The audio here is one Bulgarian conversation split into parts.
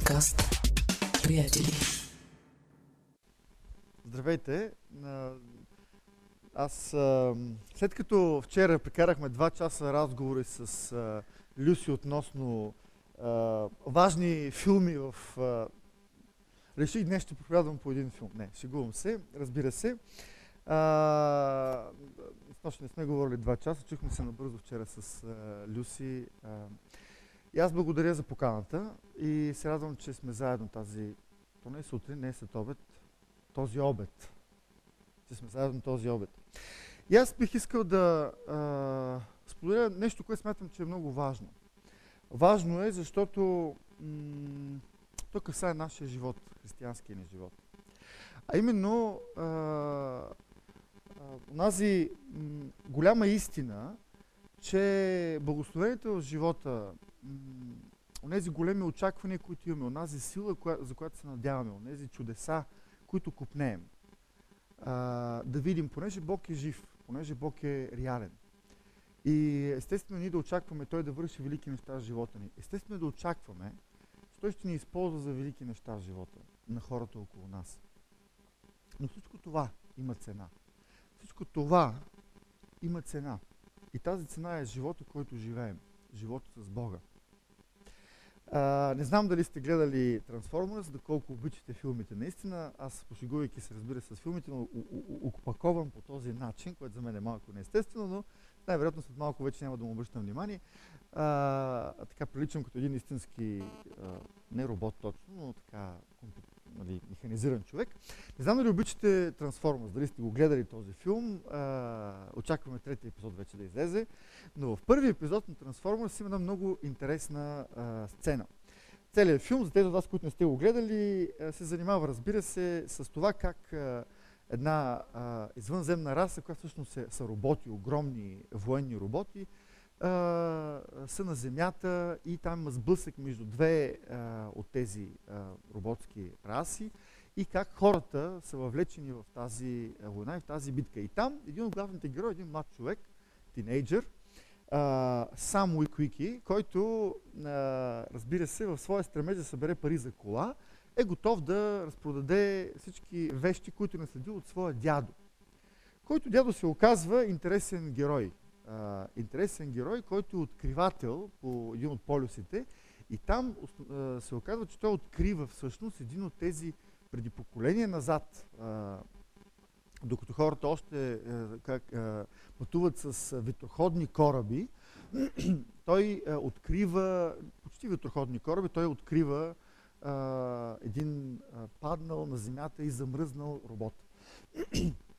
Подкаст Приятели. Здравейте! Аз след като вчера прекарахме два часа разговори с Люси относно важни филми в... Реших днес ще проповядвам по един филм. Не, шегувам се, разбира се. С не сме говорили два часа, чухме се набързо вчера с Люси. И аз благодаря за поканата и се радвам, че сме заедно тази, то не сутрин, не след обед, този обед. Че сме заедно този обед. И аз бих искал да а, споделя нещо, което смятам, че е много важно. Важно е, защото м- то касае нашия живот, християнския ни живот. А именно а, а, онази м- голяма истина, че благословението в живота, онези големи очаквания, които имаме, онази сила, за която се надяваме, онези чудеса, които купнеем, да видим, понеже Бог е жив, понеже Бог е реален. И естествено ние да очакваме Той да върши велики неща в живота ни. Естествено да очакваме, че Той ще ни използва за велики неща в живота на хората около нас. Но всичко това има цена. Всичко това има цена. И тази цена е живота, който живеем. Живота с Бога. А, не знам дали сте гледали Трансформърс, доколко обичате филмите. Наистина, аз пошегувайки се, разбира с филмите, но опакован по този начин, което за мен е малко неестествено, но най-вероятно след малко вече няма да му обръщам внимание. А, така приличам като един истински, а, не робот точно, но така нали, механизиран човек. Не знам дали обичате Трансформърс, дали сте го гледали този филм. А, очакваме третия епизод вече да излезе. Но в първи епизод на Трансформърс има една много интересна а, сцена. Целият филм, за тези от вас, които не сте го гледали, се занимава, разбира се, с това как а, една а, извънземна раса, която всъщност е, са роботи, огромни военни роботи, а, са на Земята и там има сблъсък между две а, от тези а, роботски раси и как хората са въвлечени в тази война и в тази битка. И там един от главните герои, един млад човек, тинейджър, Сам Уиквики, който, разбира се, в своя стремеж да събере пари за кола, е готов да разпродаде всички вещи, които е наследил от своя дядо. Който дядо се оказва интересен герой. Интересен герой, който е откривател по един от полюсите и там а, се оказва, че той открива всъщност един от тези преди поколение назад, а, докато хората още а, как, а, пътуват с ветроходни кораби, той а, открива, почти ветроходни кораби, той открива а, един а, паднал на земята и замръзнал робот.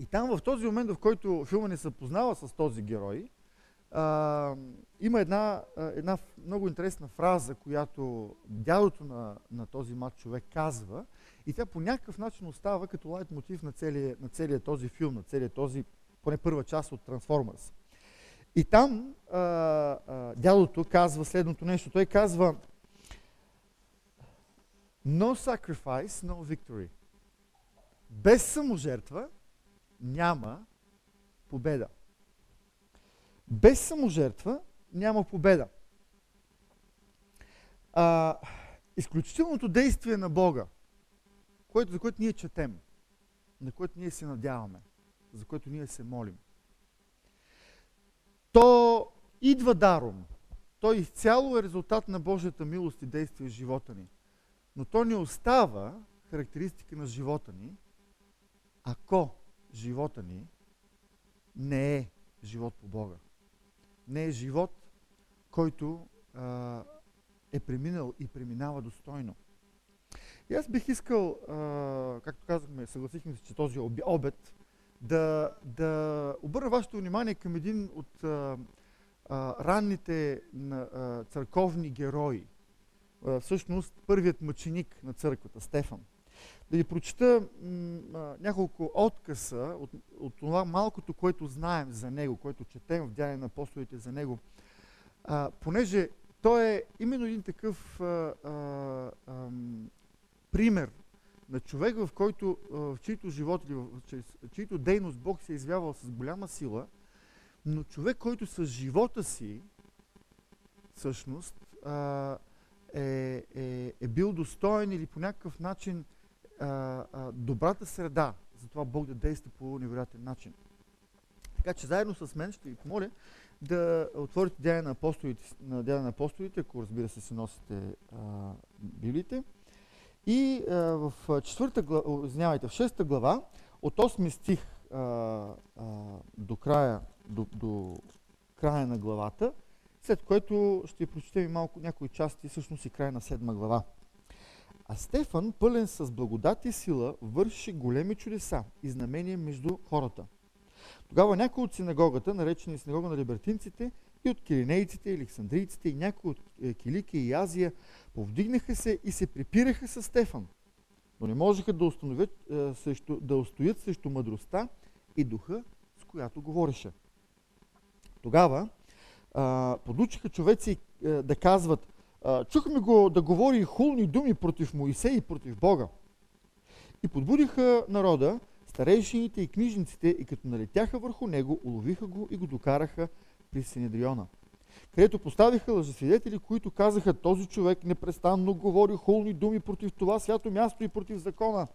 И там в този момент, в който филма ни се познава с този герой, а, има една, една много интересна фраза, която дядото на, на този млад човек казва и тя по някакъв начин остава като лайт мотив на целия, на целия този филм, на целия този, поне първа част от Трансформърс. И там а, а, дядото казва следното нещо. Той казва, No sacrifice, no victory. Без саможертва няма победа. Без саможертва няма победа. А, изключителното действие на Бога, което, за което ние четем, на което ние се надяваме, за което ние се молим, то идва даром. То изцяло е резултат на Божията милост и действие в живота ни. Но то не остава характеристика на живота ни, ако живота ни не е живот по Бога. Не е живот, който а, е преминал и преминава достойно. И аз бих искал, а, както казахме, съгласихме се, че този обед, да, да обърна вашето внимание към един от а, а, ранните а, църковни герои. А, всъщност, първият мъченик на църквата, Стефан да ви прочета м- няколко откъса от, от това малкото, което знаем за него, което четем в Дяне на апостолите за него. А, понеже той е именно един такъв а, а, а, пример на човек, в който, в чийто живот или в чийто дейност Бог се е извявал с голяма сила, но човек, който с живота си всъщност а, е, е, бил достоен или по някакъв начин а, а, добрата среда за това Бог да действа по невероятен начин. Така че заедно с мен ще ви помоля да отворите Деяния на апостолите, на Деяния на апостолите, ако разбира се си носите а, библиите. И а, в четвърта глава, извинявайте, в шеста глава, от 8 стих а, а, до края, до, до края на главата, след което ще прочетем и малко някои части, всъщност и края на седма глава. А Стефан, пълен с благодат и сила, върши големи чудеса и знамения между хората. Тогава някои от синагогата, наречени синагога на либертинците, и от киринейците, александрийците, и някои от е, Киликия и Азия, повдигнаха се и се припираха с Стефан. Но не можеха да, установят, е, срещу, да устоят срещу мъдростта и духа, с която говореше. Тогава а, подучиха човеци а, е, да казват, чухме го да говори хулни думи против Моисей и против Бога. И подбудиха народа, старейшините и книжниците, и като налетяха върху него, уловиха го и го докараха при Синедриона, където поставиха лъжесвидетели, които казаха, този човек непрестанно говори хулни думи против това свято място и против закона.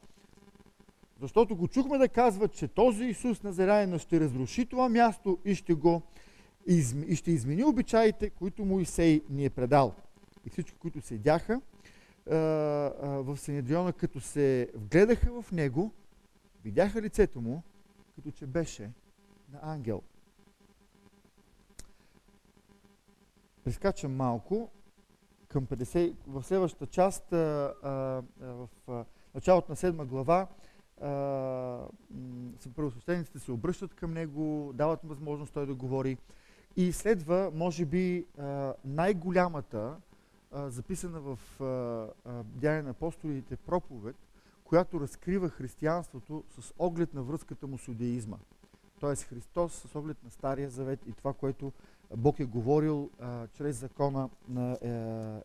Защото го чухме да казва, че този Исус Назараина ще разруши това място и ще го и ще измени обичаите, които Моисей ни е предал. И всички, които седяха в Синедриона, като се вгледаха в него, видяха лицето му, като че беше на ангел. Прескачам малко към 50, в следващата част, а, а, в а, началото на седма глава, първосвещениците се обръщат към него, дават му възможност той да говори. И следва, може би, най-голямата, записана в Дяне на апостолите проповед, която разкрива християнството с оглед на връзката му с юдеизма. Тоест Христос с оглед на Стария завет и това, което Бог е говорил а, чрез закона на е,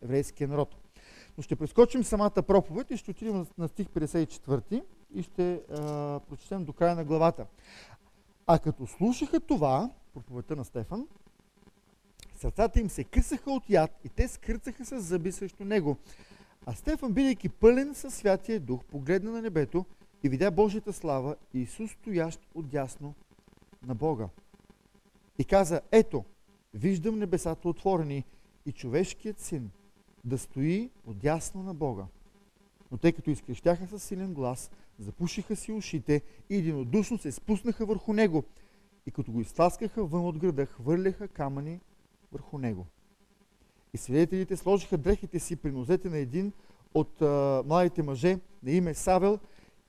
еврейския народ. Но ще прескочим самата проповед и ще отидем на стих 54 и ще а, прочетем до края на главата. А като слушаха това, проповедта на Стефан, сърцата им се късаха от яд и те скърцаха с зъби срещу него. А Стефан, бидейки пълен със Святия Дух, погледна на небето и видя Божията слава и Исус стоящ отдясно на Бога. И каза, ето, виждам небесата отворени и човешкият син да стои отдясно на Бога. Но тъй като изкрещяха със силен глас, запушиха си ушите и единодушно се спуснаха върху него. И като го изтласкаха вън от града, хвърляха камъни върху него. И свидетелите сложиха дрехите си при нозете на един от а, младите мъже на име Савел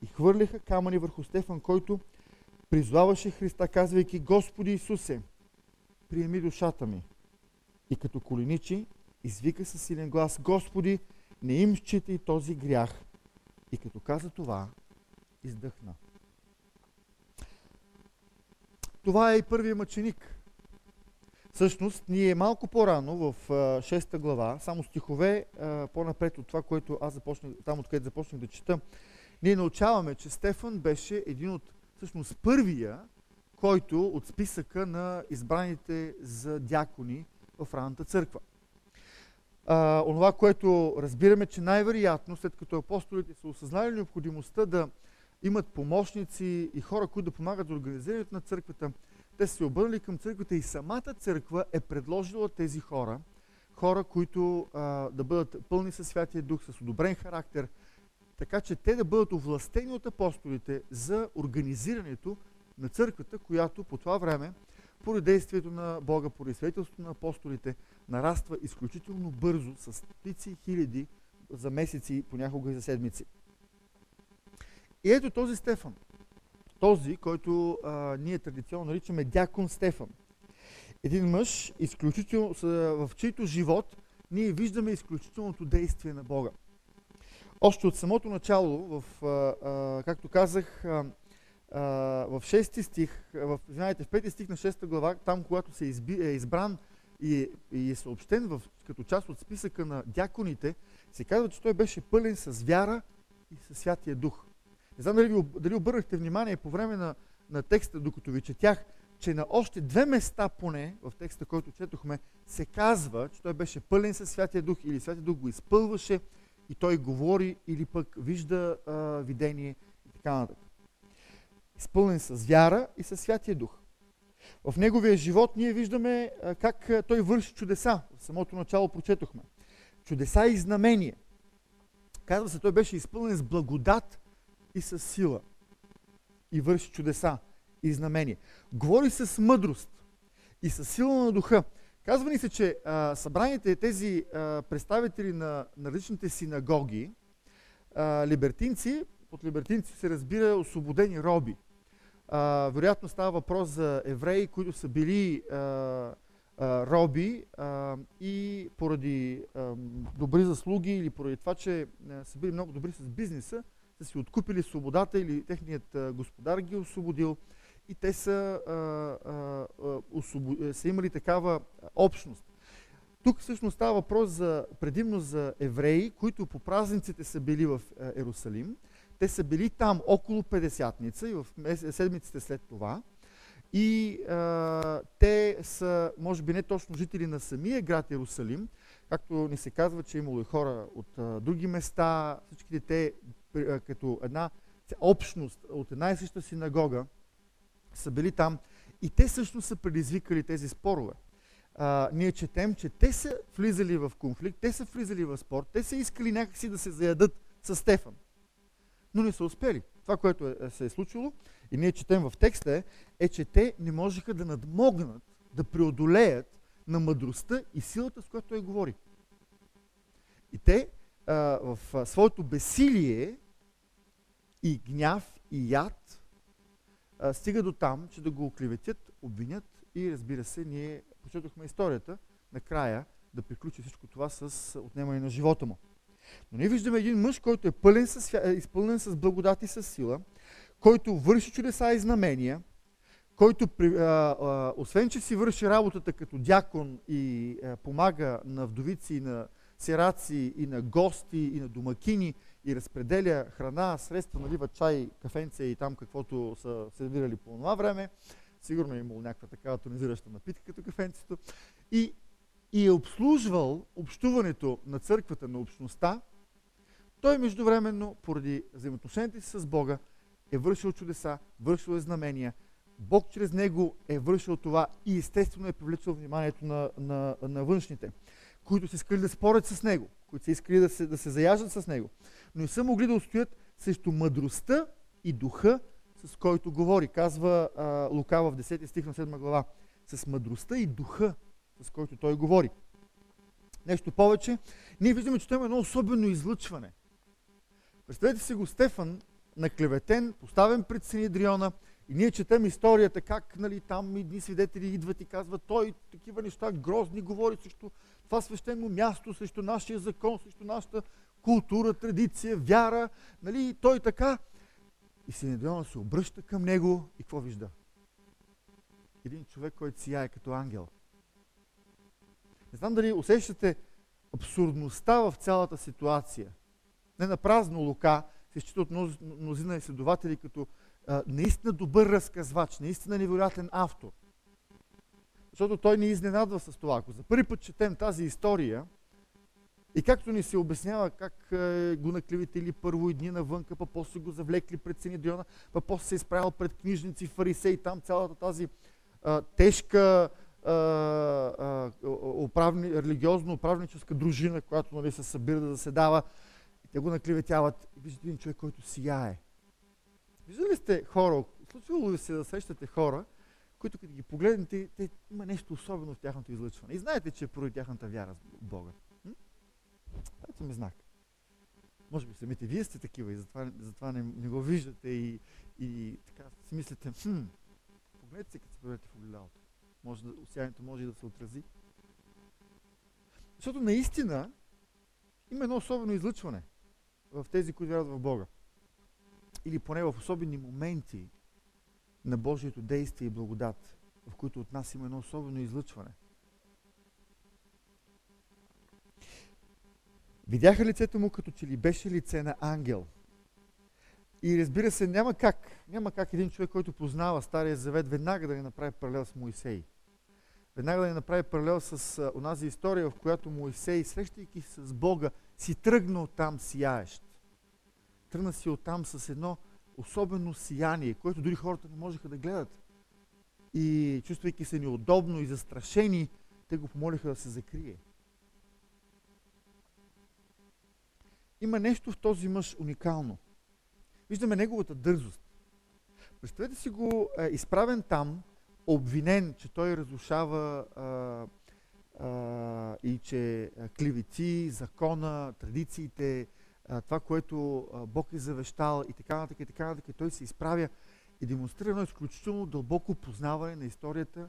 и хвърляха камъни върху Стефан, който призваваше Христа, казвайки Господи Исусе, приеми душата ми. И като коленичи, извика със силен глас, Господи, не им считай този грях. И като каза това, издъхна. Това е и първият мъченик. Всъщност, ние малко по-рано, в 6 глава, само стихове по-напред от това, което аз започнах, там откъдето започнах да чета, ние научаваме, че Стефан беше един от, всъщност, първия, който от списъка на избраните за дякони в ранната църква. А, онова, което разбираме, че най-вероятно, след като апостолите са осъзнали необходимостта да имат помощници и хора, които да помагат за организирането на църквата, те са се обърнали към църквата и самата църква е предложила тези хора, хора, които а, да бъдат пълни със Святия Дух, с одобрен характер, така че те да бъдат овластени от апостолите за организирането на църквата, която по това време, поради действието на Бога, поради свидетелството на апостолите, нараства изключително бързо, с стотици хиляди за месеци, понякога и за седмици. И ето този Стефан, този, който а, ние традиционно наричаме дякон Стефан. Един мъж, изключително, в чийто живот ние виждаме изключителното действие на Бога. Още от самото начало, в, а, а, както казах, а, а, в 6 стих, в, знаете, в 5 стих на 6 глава, там, когато се изби, е избран и, и е съобщен в, като част от списъка на дяконите, се казва, че той беше пълен с вяра и със Святия Дух. Не знам дали, дали обърнахте внимание по време на, на текста, докато ви четях, че на още две места поне, в текста, който четохме, се казва, че той беше пълен със Святия Дух или Святия Дух го изпълваше и той говори или пък вижда а, видение и така нататък. Изпълнен с вяра и с Святия Дух. В неговия живот ние виждаме а, как а, той върши чудеса. В самото начало прочетохме. Чудеса и знамения. Казва се, той беше изпълнен с благодат и с сила. И върши чудеса и знамения. Говори с мъдрост и с сила на духа. Казва ни се, че а, събраните тези а, представители на, на различните синагоги, а, либертинци, под либертинци се разбира освободени роби. А, вероятно става въпрос за евреи, които са били а, а, роби а, и поради а, добри заслуги или поради това, че а, са били много добри с бизнеса, са си откупили свободата или техният господар ги е освободил и те са, а, а, освобо... са имали такава общност. Тук всъщност става въпрос за, предимно за евреи, които по празниците са били в Ерусалим. Те са били там около 50-ница и в седмиците след това. И а, те са, може би не точно жители на самия град Иерусалим, както ни се казва, че е имало и хора от а, други места, всичките те като една общност от една и съща синагога, са били там и те също са предизвикали тези спорове. А, ние четем, че те са влизали в конфликт, те са влизали в спор, те са искали някакси да се заядат с Стефан. Но не са успели. Това, което е, се е случило, и ние четем в текста е, е, че те не можеха да надмогнат, да преодолеят на мъдростта и силата, с която той говори. И те а, в а, своето бесилие и гняв и яд а, стига до там, че да го оклеветят, обвинят и разбира се, ние прочетохме историята, накрая да приключи всичко това с отнемане на живота му. Но ние виждаме един мъж, който е пълен с, е, изпълнен с благодат и с сила, който върши чудеса и знамения, който, а, а, освен че си върши работата като дякон и а, помага на вдовици и на сираци и на гости и на домакини и разпределя храна, средства, налива чай, кафенце и там каквото са сервирали по това време. Сигурно е имало някаква такава тонизираща напитка като кафенцето. И, и е обслужвал общуването на църквата, на общността. Той междувременно, поради взаимоотношенията си с Бога, е вършил чудеса, вършил е знамения. Бог чрез него е вършил това и естествено е привлечил вниманието на, на, на външните които са искали да спорят с него, които са искали да се, да се заяждат с него, но не са могли да устоят срещу мъдростта и духа, с който говори. Казва а, Лука в 10 стих на 7 глава. С мъдростта и духа, с който той говори. Нещо повече, ние виждаме, че той има едно особено излъчване. Представете си го Стефан, наклеветен, поставен пред Синедриона, и ние четем историята, как нали, там едни свидетели идват и казват, той такива неща грозни говори срещу това свещено място, срещу нашия закон, срещу нашата култура, традиция, вяра. Нали, и той така. И Синедриона се обръща към него и какво вижда? Един човек, който сияе като ангел. Не знам дали усещате абсурдността в цялата ситуация. Не на празно Лука се счита от мнозина изследователи като а, наистина добър разказвач, наистина невероятен автор. Защото той ни изненадва с това. Ако за първи път четем тази история и както ни се обяснява как е, го наклевители първо и дни навънка, па после го завлекли пред Синедриона, па после се изправил пред книжници, фарисеи, там цялата тази а, тежка а, а, управни, религиозно-управническа дружина, която нали, се събира да заседава. И те го наклеветяват. И виждате един човек, който сияе. Виждали сте хора, случвало ли се да срещате хора, които като ги погледнете, те, има нещо особено в тяхното излъчване. И знаете, че е поради тяхната вяра в Бога. Дайте ми знак. Може би самите вие сте такива и затова, затова не, не го виждате и, и така си мислите, хм, погледнете се, като се погледнете в огледалото. Може да, осянието може и да се отрази. Защото наистина има едно особено излъчване в тези, които вярват в Бога или поне в особени моменти на Божието действие и благодат, в които от нас има едно особено излъчване. Видяха лицето му като че ли беше лице на ангел. И разбира се, няма как, няма как един човек, който познава Стария Завет, веднага да не направи паралел с Моисей. Веднага да не направи паралел с а, онази история, в която Моисей, срещайки с Бога, си тръгна оттам сияещ. Тръгна си оттам с едно особено сияние, което дори хората не можеха да гледат. И чувствайки се неудобно и застрашени, те го помолиха да се закрие. Има нещо в този мъж уникално. Виждаме неговата дързост. Представете си го е, изправен там, обвинен, че той разрушава а, а, и че клевети закона, традициите, това, което Бог е завещал и така нататък, и така нататък. Той се изправя и демонстрира едно изключително дълбоко познаване на историята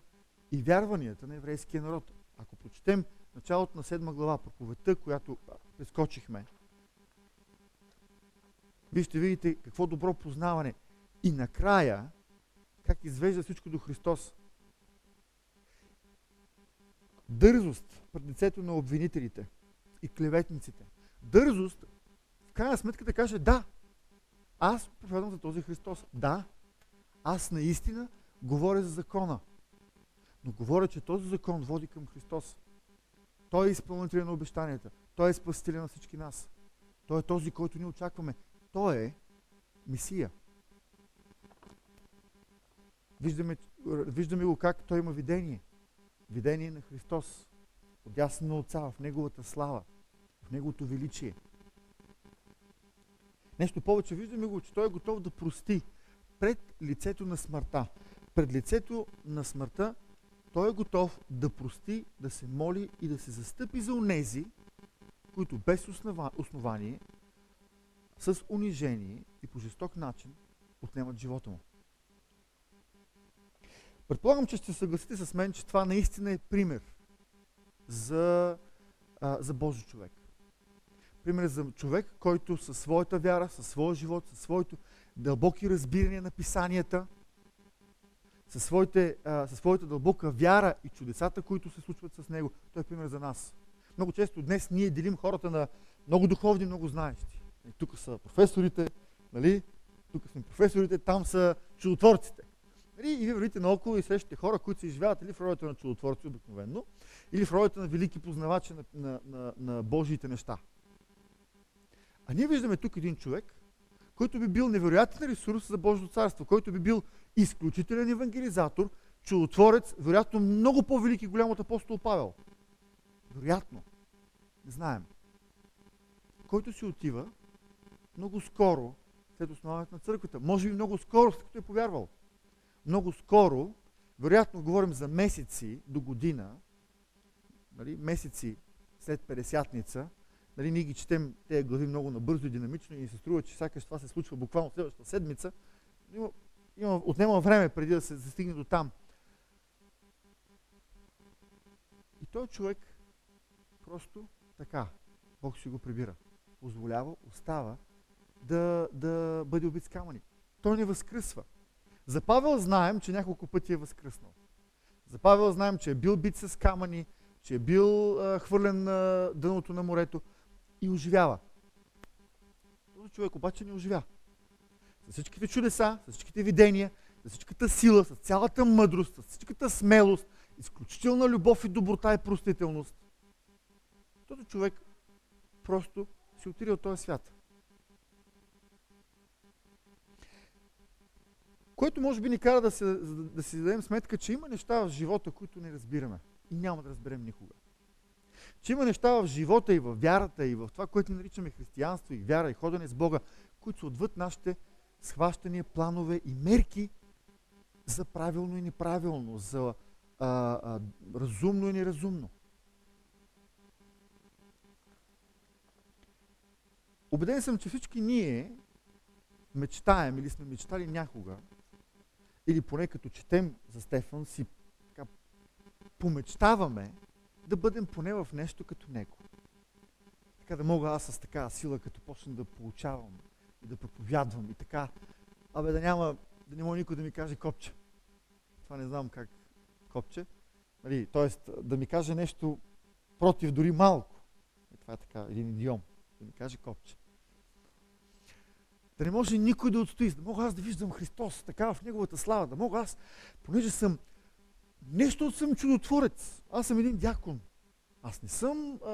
и вярванията на еврейския народ. Ако прочетем началото на седма глава, проповедта, която прескочихме, вие ще видите какво добро познаване. И накрая, как извежда всичко до Христос. Дързост пред лицето на обвинителите и клеветниците. Дързост, крайна сметка да каже да, аз проповядвам за този Христос. Да, аз наистина говоря за закона. Но говоря, че този закон води към Христос. Той е изпълнителен на обещанията. Той е спасителен на всички нас. Той е този, който ни очакваме. Той е Месия. Виждаме, виждаме го как той има видение. Видение на Христос. Отясно на Отца, в Неговата слава, в Неговото величие. Нещо повече, виждаме го, че той е готов да прости пред лицето на смъртта. Пред лицето на смъртта той е готов да прости, да се моли и да се застъпи за онези, които без основание, с унижение и по жесток начин отнемат живота му. Предполагам, че ще съгласите с мен, че това наистина е пример за, а, за Божи човек. Пример за човек, който със своята вяра, със своя живот, със своето дълбоки разбирания на писанията, със, своите, със своята дълбока вяра и чудесата, които се случват с него, той е пример за нас. Много често днес ние делим хората на много духовни, много знаещи. Тук са професорите, нали? Тук сме професорите, там са чудотворците. Нали? И вие вървите наоколо и срещате хора, които се изживяват или в ролята на чудотворци обикновено, или в ролята на велики познавачи на, на, на, на Божиите неща. А ние виждаме тук един човек, който би бил невероятен ресурс за Божието царство, който би бил изключителен евангелизатор, чудотворец, вероятно много по-велики голям от апостол Павел. Вероятно. Не знаем. Който си отива много скоро след основането на църквата. Може би много скоро, след като е повярвал. Много скоро, вероятно говорим за месеци до година, нали, месеци след 50-ница, нали, ние ги четем тези глави много набързо и динамично и ни се струва, че сякаш това се случва буквално следващата седмица. Има, има, отнема време преди да се застигне до там. И той човек просто така, Бог си го прибира. Позволява, остава да, да бъде убит с камъни. Той не възкръсва. За Павел знаем, че няколко пъти е възкръснал. За Павел знаем, че е бил бит с камъни, че е бил а, хвърлен на дъното на морето оживява. Този човек обаче не оживя. С всичките чудеса, с всичките видения, с всичката сила, с цялата мъдрост, с всичката смелост, изключителна любов и доброта и простителност. Този човек просто си отиде от този свят. Което може би ни кара да, се, да си дадем сметка, че има неща в живота, които не разбираме и няма да разберем никога. Че има неща в живота и в вярата и в това, което наричаме християнство и вяра и ходене с Бога, които са отвъд нашите схващания, планове и мерки за правилно и неправилно, за а, а, разумно и неразумно. Обеден съм, че всички ние мечтаем или сме мечтали някога, или поне като четем за Стефан, си така, помечтаваме да бъдем поне в нещо като него. Така да мога аз с такава сила, като почна да получавам и да проповядвам и така, абе да няма, да не може никой да ми каже копче. Това не знам как копче. Нали, тоест да ми каже нещо против дори малко. И това е така, един идиом. Да ми каже копче. Да не може никой да отстои, да мога аз да виждам Христос така в Неговата слава, да мога аз, понеже съм нещо съм чудотворец. Аз съм един дякон. Аз не съм а,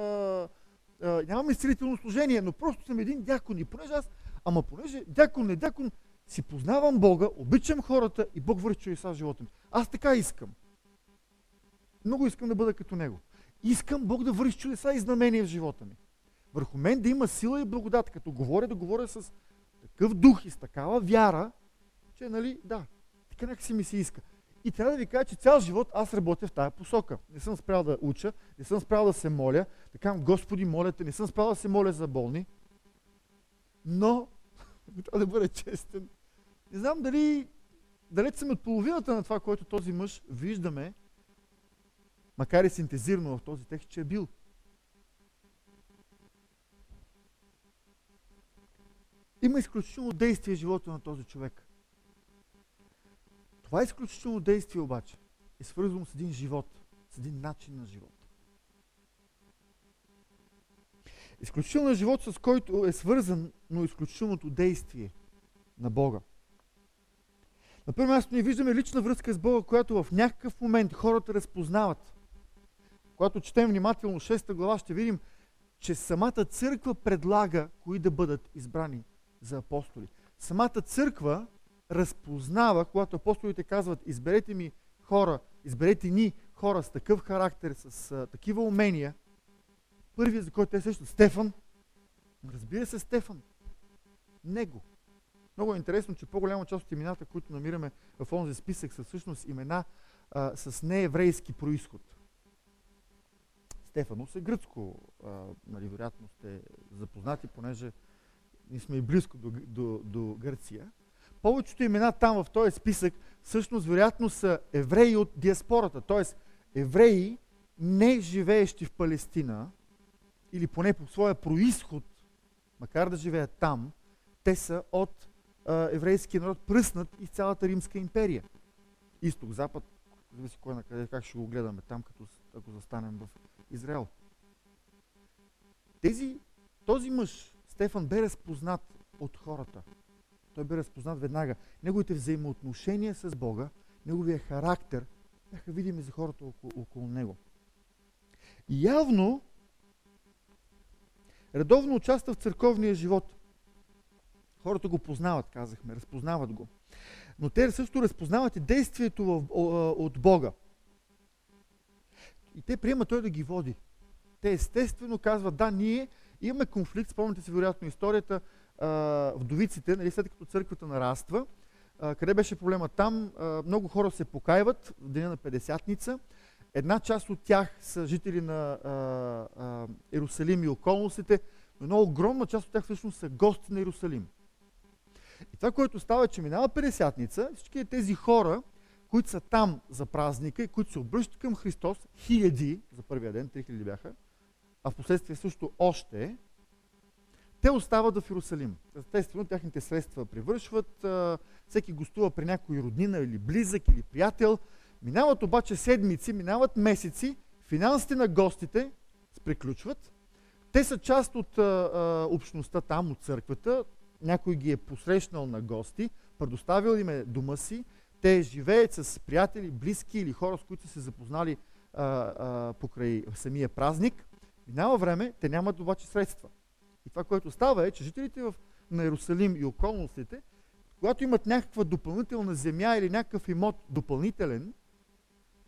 а, нямаме изцелително служение, но просто съм един дякон. И понеже аз, ама понеже дякон, не дякон, си познавам Бога, обичам хората и Бог върши чудеса в живота ми. Аз така искам. Много искам да бъда като Него. Искам Бог да върши чудеса и знамения в живота ми. Върху мен да има сила и благодат. Като говоря, да говоря с такъв дух и с такава вяра, че, нали, да, така нека си ми се иска. И трябва да ви кажа, че цял живот аз работя в тази посока. Не съм спрял да уча, не съм спрял да се моля. Така, Господи, моля те, не съм спрял да се моля за болни. Но, трябва да бъда честен, не знам дали далеч съм от половината на това, което този мъж виждаме, макар и синтезирано в този текст, че е бил. Има изключително действие в живота на този човек. Това изключително действие обаче е свързано с един живот, с един начин на живот. Изключителният живот, с който е свързан, но изключителното действие на Бога. На първо място ние виждаме лична връзка с Бога, която в някакъв момент хората разпознават. Когато четем внимателно 6 глава, ще видим, че самата църква предлага кои да бъдат избрани за апостоли. Самата църква разпознава, когато апостолите казват, изберете ми хора, изберете ни хора с такъв характер, с а, такива умения. Първият, за който те сещат, Стефан. Разбира се, Стефан. Него. Много е интересно, че по-голяма част от имената, които намираме в този списък, са всъщност имена а, с нееврейски происход. Стефанос е гръцко, а, нали, вероятно сте запознати, понеже ние сме и близко до, до, до Гърция. Повечето имена там в този списък всъщност вероятно са евреи от диаспората, т.е. евреи, не живеещи в Палестина, или поне по своя происход, макар да живеят там, те са от а, еврейския народ, пръснат из цялата Римска империя. Изток, запад, зависи кой на къде, как ще го гледаме там, като, ако застанем в Израел. Тези, този мъж, Стефан, бе разпознат от хората. Той бе разпознат веднага. Неговите взаимоотношения с Бога, неговия характер бяха видими за хората около, около него. Явно редовно участва в църковния живот. Хората го познават, казахме, разпознават го. Но те също разпознават и действието в, от Бога. И те приемат той да ги води. Те естествено казват, да, ние имаме конфликт, спомняте си вероятно историята, вдовиците, нали, след като църквата нараства, къде беше проблема там? много хора се покаиват в деня на Педесятница. Една част от тях са жители на Иерусалим и околностите, но една огромна част от тях всъщност са гости на Иерусалим. И това, което става, е, че минава Педесятница, всички тези хора, които са там за празника и които се обръщат към Христос, хиляди за първия ден, 3000 бяха, а в последствие също още, те остават в Иерусалим. Естествено, тяхните средства привършват, всеки гостува при някой роднина или близък или приятел. Минават обаче седмици, минават месеци, финансите на гостите приключват. Те са част от общността там, от църквата. Някой ги е посрещнал на гости, предоставил им е дома си. Те живеят с приятели, близки или хора, с които са се запознали а, а, покрай самия празник. Минава време, те нямат обаче средства. И това, което става е, че жителите в, на Иерусалим и околностите, когато имат някаква допълнителна земя или някакъв имот допълнителен,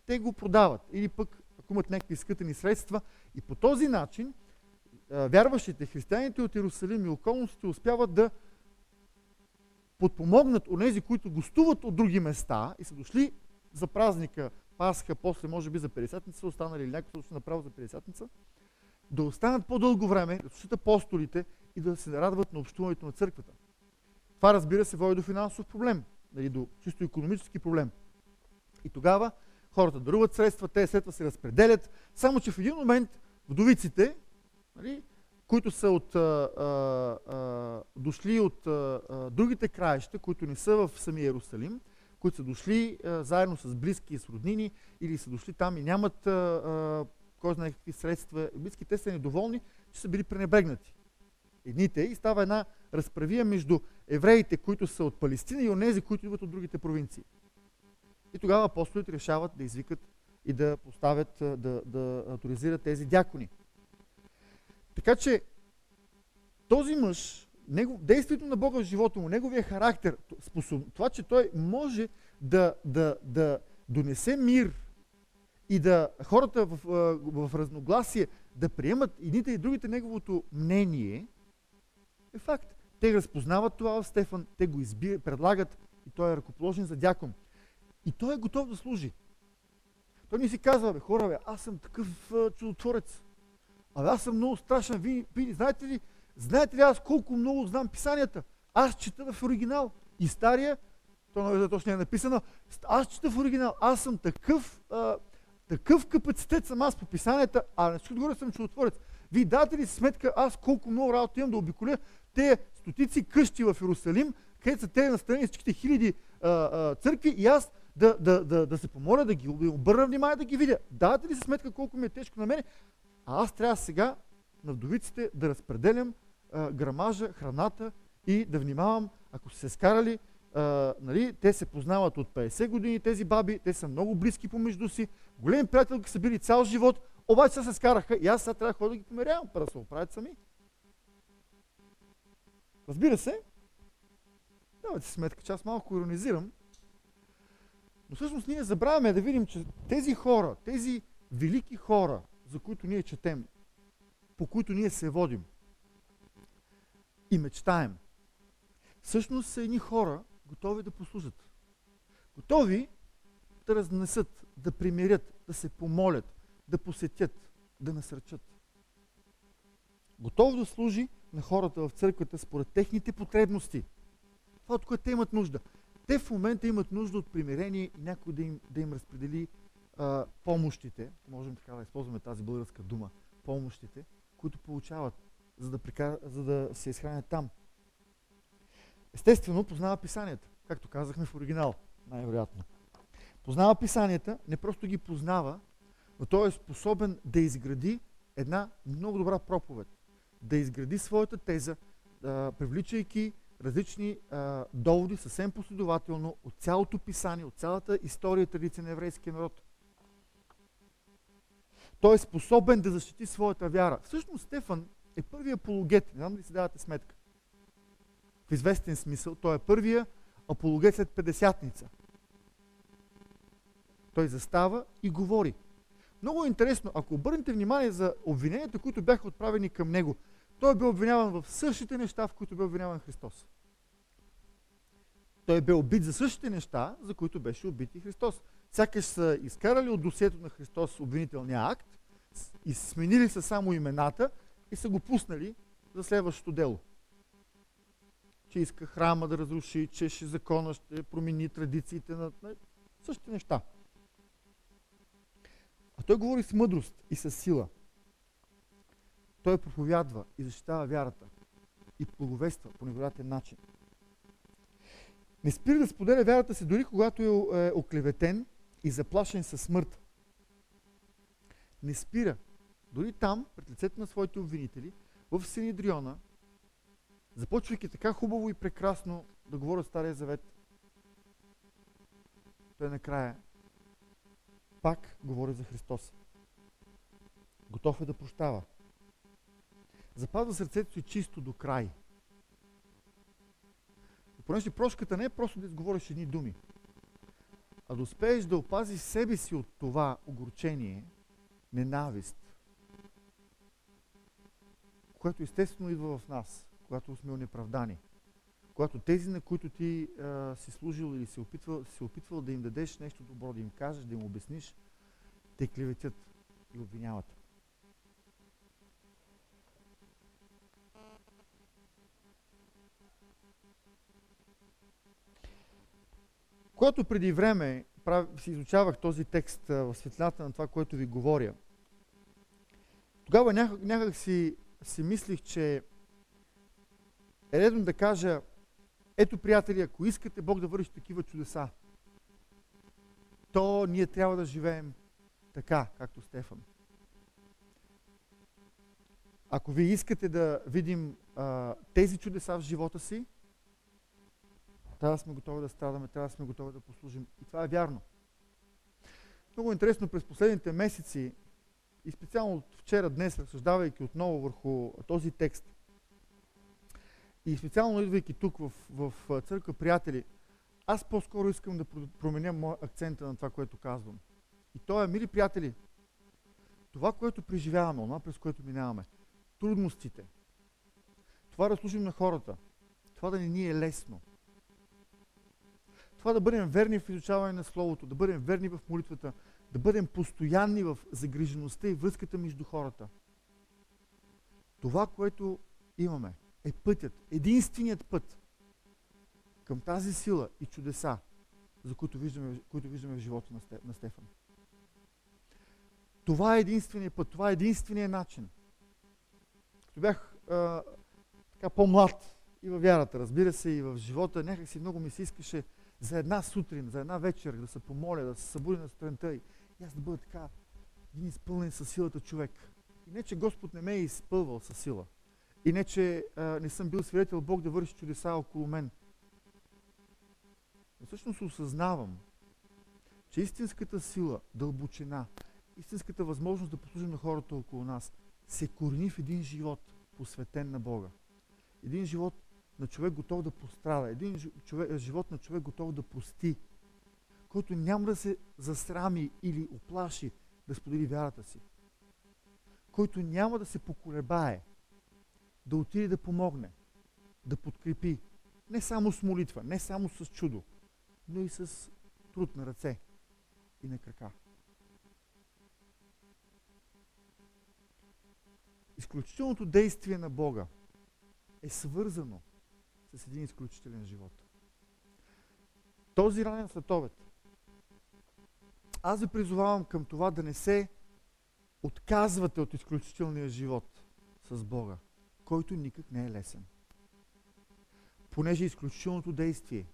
те го продават. Или пък, ако имат някакви скътени средства. И по този начин, вярващите християните от Иерусалим и околностите успяват да подпомогнат онези, които гостуват от други места и са дошли за празника Пасха, после може би за 50-ница са останали или някой се направо за 50-ница, да останат по-дълго време, да слушат апостолите и да се радват на общуването на църквата. Това, разбира се, води до финансов проблем, нали, до чисто економически проблем. И тогава хората даруват средства, те след това се разпределят, само че в един момент вдовиците, нали, които са от, а, а, дошли от а, другите краища, които не са в самия Иерусалим, които са дошли заедно с близки и с роднини или са дошли там и нямат кой знае какви средства. Близки те са недоволни, че са били пренебрегнати. Едните и става една разправия между евреите, които са от Палестина и онези, които идват от другите провинции. И тогава апостолите решават да извикат и да поставят, да, да авторизират тези дякони. Така че този мъж, него, действието на Бога в живота му, неговия характер, способ, това, че той може да, да, да донесе мир и да хората в, в, разногласие да приемат едните и другите неговото мнение, е факт. Те разпознават това в Стефан, те го избират, предлагат и той е ръкоположен за дякон. И той е готов да служи. Той ни си казва, бе, хора, бе, аз съм такъв а, чудотворец. Абе, аз съм много страшен. Вие, вие знаете ли, знаете ли аз колко много знам писанията? Аз чета в оригинал. И стария, то не точно е написано, аз чета в оригинал. Аз съм такъв, а, такъв капацитет съм аз по писанията, а на всичко отгоре съм чудотворец. Вие дадете ли сметка аз колко много работа имам да обиколя те стотици къщи в Иерусалим, където са те настроени всичките хиляди а, а, църкви и аз да, да, да, да се помоля, да ги обърна внимание, да ги видя. Давате ли се сметка колко ми е тежко на мене? А аз трябва сега на вдовиците да разпределям а, грамажа, храната и да внимавам, ако са се скарали, а, нали, те се познават от 50 години, тези баби, те са много близки помежду си, големи приятелки са били цял живот, обаче се скараха и аз сега трябва да ходя да ги померявам, па да се оправят сами. Разбира се, давайте си сметка, че аз малко иронизирам, но всъщност ние забравяме да видим, че тези хора, тези велики хора, за които ние четем, по които ние се водим и мечтаем, всъщност са едни хора, готови да послужат. Готови да разнесат, да примирят, да се помолят, да посетят, да насърчат. Готов да служи на хората в църквата според техните потребности. Това, от което те имат нужда. Те в момента имат нужда от примирение и някой да им, да им разпредели а, помощите, можем така да използваме тази българска дума, помощите, които получават, за да, прикар... за да се изхранят там. Естествено, познава писанията, както казахме в оригинал, най-вероятно. Познава писанията, не просто ги познава, но той е способен да изгради една много добра проповед, да изгради своята теза, привличайки различни доводи съвсем последователно от цялото писание, от цялата история и традиция на еврейския народ. Той е способен да защити своята вяра. Всъщност Стефан е първия апологет, не знам дали си давате сметка. В известен смисъл, той е първия апологет след Педесятница. Той застава и говори. Много е интересно, ако обърнете внимание за обвиненията, които бяха отправени към него, той е бил обвиняван в същите неща, в които бе обвиняван Христос. Той бе убит за същите неща, за които беше убит и Христос. Сякаш са изкарали от досието на Христос обвинителния акт, и сменили са само имената и са го пуснали за следващото дело. Че иска храма да разруши, че ще закона ще промени традициите на, същите неща. А той говори с мъдрост и с сила. Той проповядва и защитава вярата и благовества по невероятен начин. Не спира да споделя вярата си, дори когато е, е оклеветен и заплашен със смърт. Не спира. Дори там, пред лицето на своите обвинители, в Синедриона, започвайки така хубаво и прекрасно да говоря Стария Завет, той накрая пак говори за Христос. Готов е да прощава. Запазва сърцето си чисто до край. И понеже прошката не е просто да изговориш едни думи, а да успееш да опазиш себе си от това огорчение, ненавист, което естествено идва в нас, когато сме неправдани. Когато тези, на които ти а, си служил или си опитвал, си опитвал да им дадеш нещо добро, да им кажеш, да им обясниш, те клеветят и обвиняват. Когато преди време си изучавах този текст в светлината на това, което ви говоря, тогава някак, някак си, си мислих, че е редно да кажа, ето, приятели, ако искате Бог да върши такива чудеса, то ние трябва да живеем така, както Стефан. Ако вие искате да видим а, тези чудеса в живота си, трябва да сме готови да страдаме, трябва да сме готови да послужим. И това е вярно. Много интересно, през последните месеци и специално от вчера, днес, разсъждавайки отново върху този текст, и специално идвайки тук в, в църква, приятели, аз по-скоро искам да променя моя акцента на това, което казвам. И то е, мили приятели, това, което преживяваме, това, през което минаваме, трудностите, това да служим на хората, това да не ни е лесно, това да бъдем верни в изучаване на Словото, да бъдем верни в молитвата, да бъдем постоянни в загрижеността и връзката между хората. Това, което имаме, е пътят, единственият път към тази сила и чудеса, за които виждаме, които виждаме в живота на Стефан. Това е единственият път, това е единственият начин. Като бях а, така по-млад и във вярата, разбира се, и в живота, някакси много ми се искаше за една сутрин, за една вечер да се помоля, да се събуди на сутринта и, и аз да бъда така един изпълнен със силата човек. И не, че Господ не ме е изпълвал със сила. И не, че а, не съм бил свидетел Бог да върши чудеса около мен. Но всъщност осъзнавам, че истинската сила, дълбочина, истинската възможност да послужим на хората около нас, се корени в един живот, посветен на Бога. Един живот на човек готов да пострада, един човек, живот на човек готов да прости, който няма да се засрами или оплаши да сподели вярата си, който няма да се поколебае, да отиде да помогне, да подкрепи, не само с молитва, не само с чудо, но и с труд на ръце и на крака. Изключителното действие на Бога е свързано с един изключителен живот. Този ранен следобед, аз ви призовавам към това да не се отказвате от изключителния живот с Бога, който никак не е лесен. Понеже изключителното действие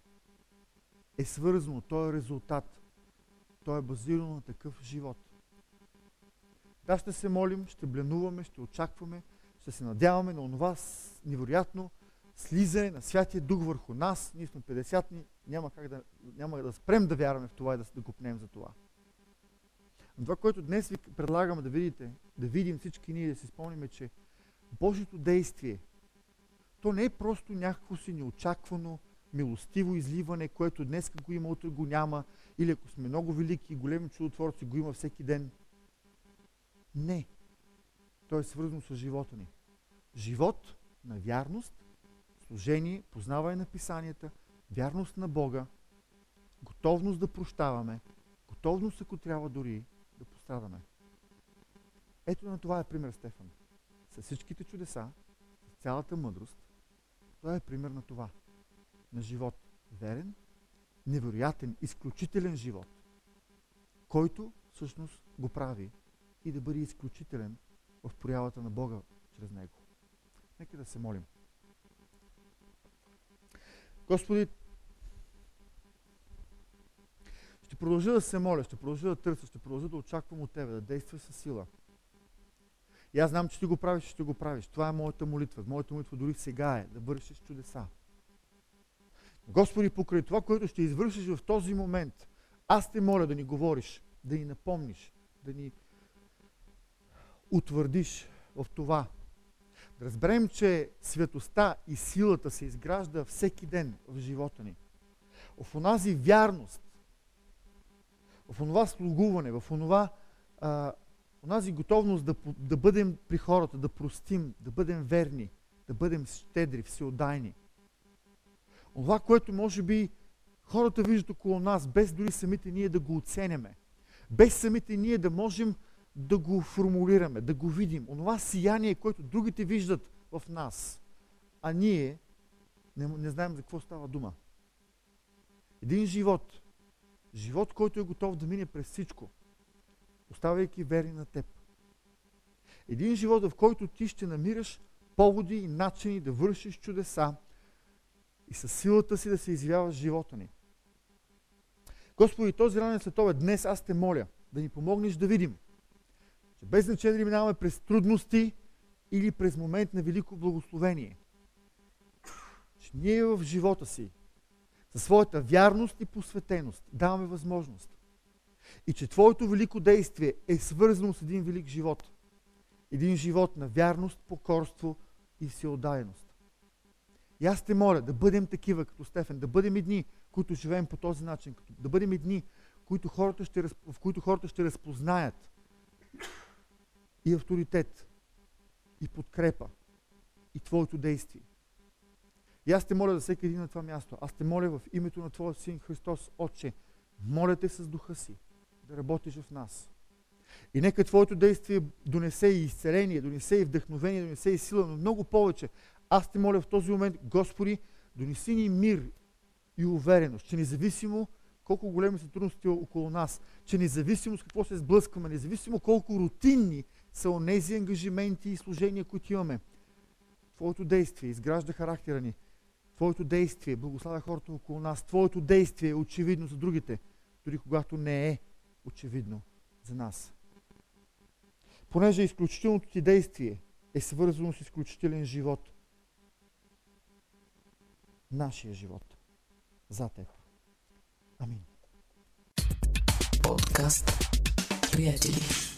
е свързано, то е резултат, то е базирано на такъв живот. Да, ще се молим, ще бленуваме, ще очакваме, ще се надяваме на онова невероятно слизане на Святия Дух върху нас. Ние сме 50-ни, няма, как да, няма да спрем да вярваме в това и да, да купнем за това. Но това, което днес ви предлагам да видите, да видим всички ние, да си спомним, че Божието действие, то не е просто някакво си неочаквано, милостиво изливане, което днес го има, утре го няма, или ако сме много велики и големи чудотворци, го има всеки ден. Не. То е свързано с живота ни. Живот на вярност, служение, познаване на писанията, вярност на Бога, готовност да прощаваме, готовност, ако трябва дори, да пострадаме. Ето на това е пример Стефан. С всичките чудеса, с цялата мъдрост, той е пример на това. На живот верен, невероятен, изключителен живот, който всъщност го прави и да бъде изключителен в проявата на Бога чрез него. Нека да се молим. Господи, ще продължа да се моля, ще продължа да търся, ще продължа да очаквам от Тебе, да действай със сила. И аз знам, че ти го правиш, ще го правиш. Това е моята молитва. Моята молитва дори сега е да вършиш чудеса. Господи, покрай това, което ще извършиш в този момент, аз те моля да ни говориш, да ни напомниш, да ни утвърдиш в това, да разберем, че светостта и силата се изгражда всеки ден в живота ни. В онази вярност, в онова слугуване, в онова, а, онази готовност да, да бъдем при хората, да простим, да бъдем верни, да бъдем щедри, всеотдайни. Това, което може би хората виждат около нас, без дори самите ние да го оценяме, без самите ние да можем да го формулираме, да го видим. Онова сияние, което другите виждат в нас, а ние не, не знаем за какво става дума. Един живот, живот, който е готов да мине през всичко, оставайки верни на теб. Един живот, в който ти ще намираш поводи и начини да вършиш чудеса и със силата си да се изявяваш живота ни. Господи, този ранен светове, днес аз те моля да ни помогнеш да видим – че без значение дали минаваме през трудности или през момент на велико благословение. Че ние в живота си, със своята вярност и посветеност, даваме възможност И че Твоето велико действие е свързано с един велик живот. Един живот на вярност, покорство и всеотдайност. И аз те моля да бъдем такива като Стефан, да бъдем едни, които живеем по този начин, да бъдем едни, които хората ще, в които хората ще разпознаят и авторитет, и подкрепа, и Твоето действие. И аз те моля за всеки един на това място. Аз те моля в името на Твоя Син Христос, Отче, моля те с духа си да работиш в нас. И нека Твоето действие донесе и изцеление, донесе и вдъхновение, донесе и сила, но много повече. Аз те моля в този момент, Господи, донеси ни мир и увереност, че независимо колко големи са трудности около нас, че независимо с какво се сблъскваме, независимо колко рутинни са онези ангажименти и служения, които имаме, Твоето действие изгражда характера ни. Твоето действие благославя хората около нас. Твоето действие е очевидно за другите, дори когато не е очевидно за нас. Понеже изключителното ти действие е свързано с изключителен живот. Нашия живот. За теб. Амин. Подкаст. Приятели.